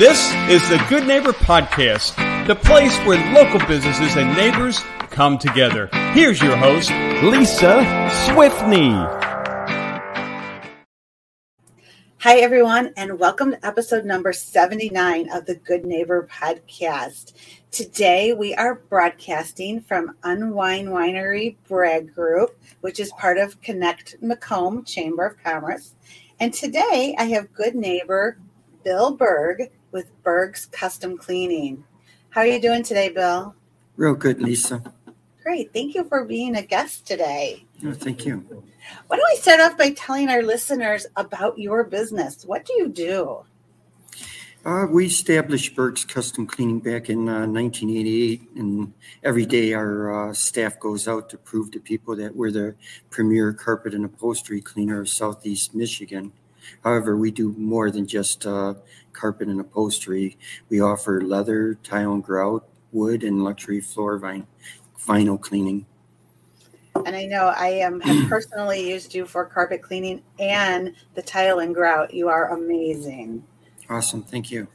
This is the Good Neighbor Podcast, the place where local businesses and neighbors come together. Here's your host, Lisa Swiftney. Hi, everyone, and welcome to episode number 79 of the Good Neighbor Podcast. Today, we are broadcasting from Unwine Winery Bragg Group, which is part of Connect Macomb Chamber of Commerce. And today, I have good neighbor Bill Berg with Berg's Custom Cleaning. How are you doing today, Bill? Real good, Lisa. Great. Thank you for being a guest today. Oh, thank you. Why don't we start off by telling our listeners about your business? What do you do? Uh, we established Berg's Custom Cleaning back in uh, 1988, and every day our uh, staff goes out to prove to people that we're the premier carpet and upholstery cleaner of Southeast Michigan. However, we do more than just uh, carpet and upholstery. We offer leather, tile and grout, wood, and luxury floor vine, vinyl cleaning. And I know I am have personally used you for carpet cleaning and the tile and grout. You are amazing. Awesome. Thank you.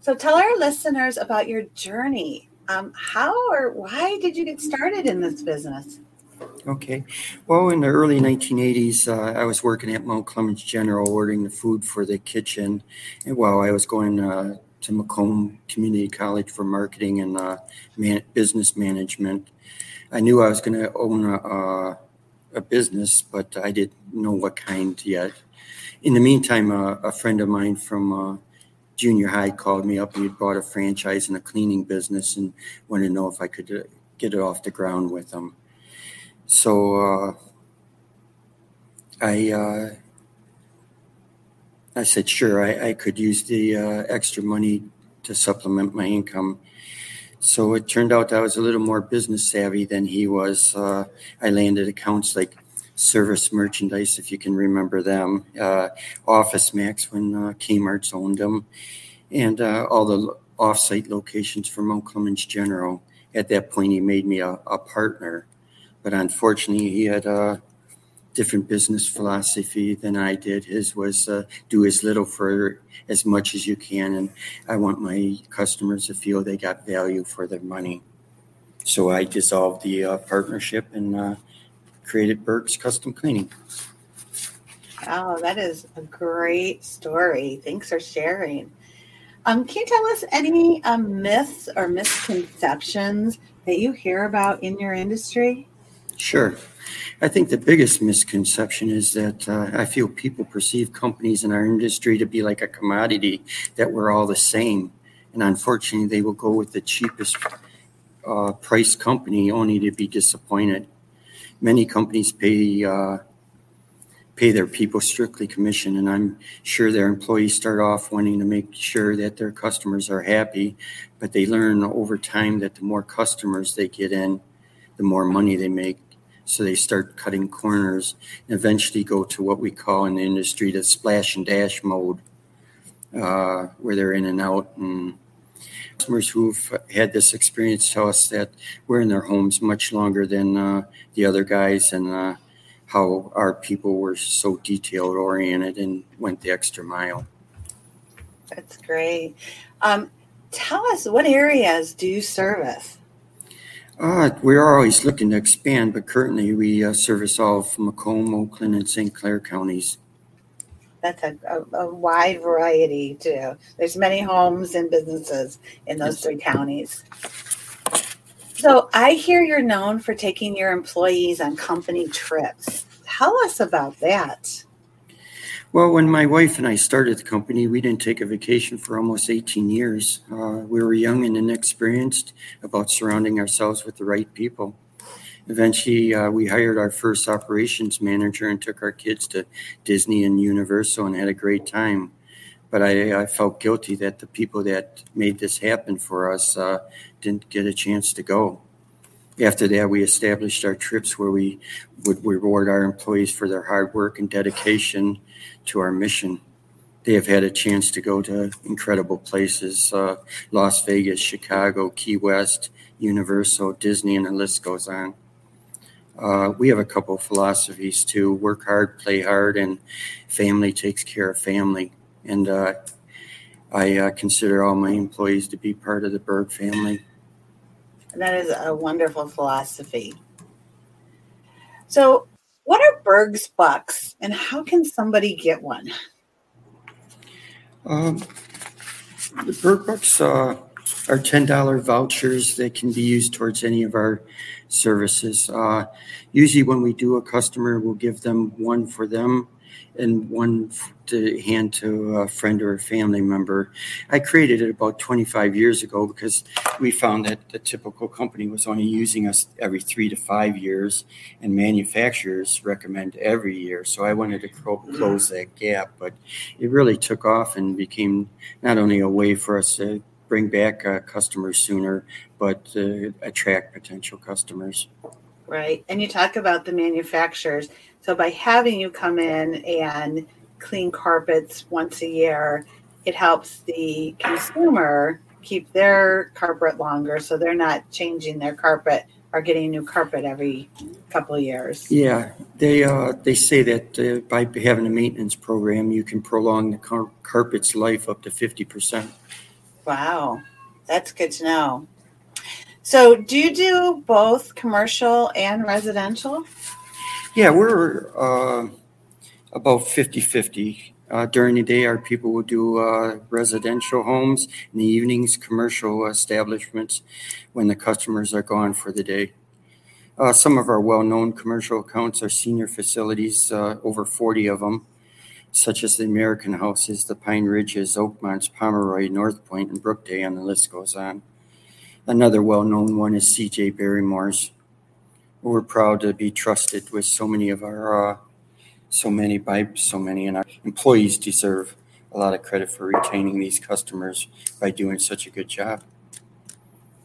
So tell our listeners about your journey. Um, how or why did you get started in this business? Okay. Well, in the early 1980s, uh, I was working at Mount Clemens General ordering the food for the kitchen. And while I was going uh, to Macomb Community College for marketing and uh, man- business management, I knew I was going to own a, a, business, but I didn't know what kind yet. In the meantime, uh, a friend of mine from uh, junior high called me up. And he bought a franchise in a cleaning business and wanted to know if I could uh, get it off the ground with him. So uh, I uh, I said, sure, I, I could use the uh, extra money to supplement my income. So it turned out I was a little more business savvy than he was. Uh, I landed accounts like Service Merchandise, if you can remember them, uh, Office Max when uh, Kmart's owned them, and uh, all the offsite locations for Mount Clemens General. At that point, he made me a, a partner but unfortunately, he had a different business philosophy than I did. His was uh, do as little for as much as you can, and I want my customers to feel they got value for their money. So I dissolved the uh, partnership and uh, created Berg's Custom Cleaning. Oh, that is a great story. Thanks for sharing. Um, can you tell us any um, myths or misconceptions that you hear about in your industry? Sure. I think the biggest misconception is that uh, I feel people perceive companies in our industry to be like a commodity, that we're all the same. And unfortunately, they will go with the cheapest uh, price company only to be disappointed. Many companies pay uh, pay their people strictly commission, and I'm sure their employees start off wanting to make sure that their customers are happy, but they learn over time that the more customers they get in, the more money they make so they start cutting corners and eventually go to what we call in the industry the splash and dash mode, uh, where they're in and out. And customers who've had this experience tell us that we're in their homes much longer than uh, the other guys and uh, how our people were so detailed oriented and went the extra mile. That's great. Um, tell us what areas do you service? Uh, we are always looking to expand, but currently we uh, service all of Macomb, Oakland, and St. Clair counties. That's a, a, a, wide variety too. There's many homes and businesses in those three counties. So I hear you're known for taking your employees on company trips. Tell us about that. Well, when my wife and I started the company, we didn't take a vacation for almost 18 years. Uh, we were young and inexperienced about surrounding ourselves with the right people. Eventually, uh, we hired our first operations manager and took our kids to Disney and Universal and had a great time. But I, I felt guilty that the people that made this happen for us uh, didn't get a chance to go. After that, we established our trips where we would reward our employees for their hard work and dedication to our mission. They have had a chance to go to incredible places uh, Las Vegas, Chicago, Key West, Universal, Disney, and the list goes on. Uh, we have a couple of philosophies too work hard, play hard, and family takes care of family. And uh, I uh, consider all my employees to be part of the Berg family. That is a wonderful philosophy. So, what are Berg's Bucks and how can somebody get one? Um, the Berg Bucks uh, are $10 vouchers that can be used towards any of our services. Uh, usually, when we do a customer, we'll give them one for them and one to hand to a friend or a family member. I created it about 25 years ago because we found that the typical company was only using us every three to five years, and manufacturers recommend every year. So I wanted to close that gap, but it really took off and became not only a way for us to bring back uh, customers sooner, but uh, attract potential customers. Right. And you talk about the manufacturers. So by having you come in and clean carpets once a year, it helps the consumer keep their carpet longer so they're not changing their carpet or getting new carpet every couple of years. Yeah, they uh, they say that uh, by having a maintenance program, you can prolong the car- carpet's life up to fifty percent. Wow, that's good to know. So, do you do both commercial and residential? Yeah, we're uh, about 50 50. Uh, during the day, our people will do uh, residential homes. In the evenings, commercial establishments when the customers are gone for the day. Uh, some of our well known commercial accounts are senior facilities, uh, over 40 of them such as the American Houses, the Pine Ridges, Oakmonts, Pomeroy, North Point, and Brookdale, and the list goes on. Another well known one is CJ Barrymore's. We're proud to be trusted with so many of our, uh, so many by so many, and our employees deserve a lot of credit for retaining these customers by doing such a good job.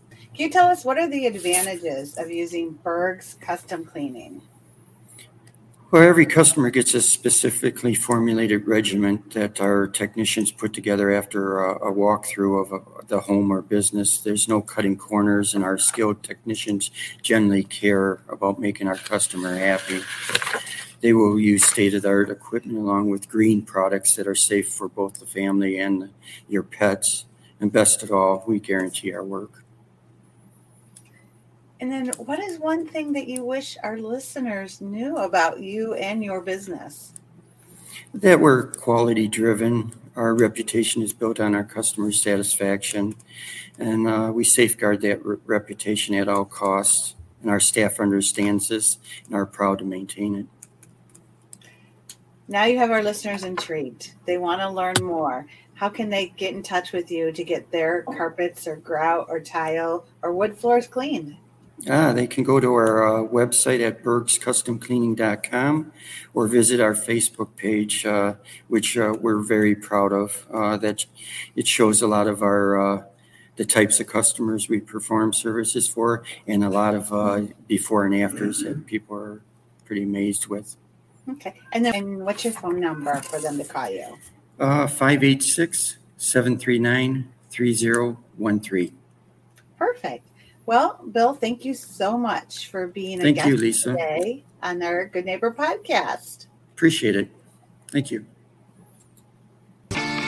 Can you tell us what are the advantages of using Berg's custom cleaning? Well, every customer gets a specifically formulated regimen that our technicians put together after a, a walkthrough of a, the home or business. There's no cutting corners, and our skilled technicians generally care about making our customer happy. They will use state of the art equipment along with green products that are safe for both the family and your pets. And best of all, we guarantee our work. And then, what is one thing that you wish our listeners knew about you and your business? That we're quality driven. Our reputation is built on our customer satisfaction, and uh, we safeguard that re- reputation at all costs. And our staff understands this and are proud to maintain it. Now you have our listeners intrigued. They want to learn more. How can they get in touch with you to get their carpets or grout or tile or wood floors cleaned? Ah, they can go to our uh, website at bergscustomcleaning.com or visit our Facebook page, uh, which uh, we're very proud of. Uh, that it shows a lot of our uh, the types of customers we perform services for, and a lot of uh, before and afters that people are pretty amazed with. Okay, and then what's your phone number for them to call you? 586 739 3013. Perfect. Well, Bill, thank you so much for being a Thank guest you, Lisa. today on our Good Neighbor podcast. Appreciate it. Thank you.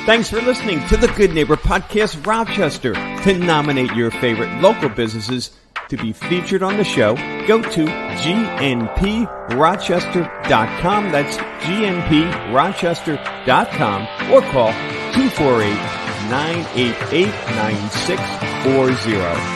Thanks for listening to the Good Neighbor Podcast Rochester. To nominate your favorite local businesses to be featured on the show, go to gnprochester.com. That's gnprochester.com or call 248 988 9640.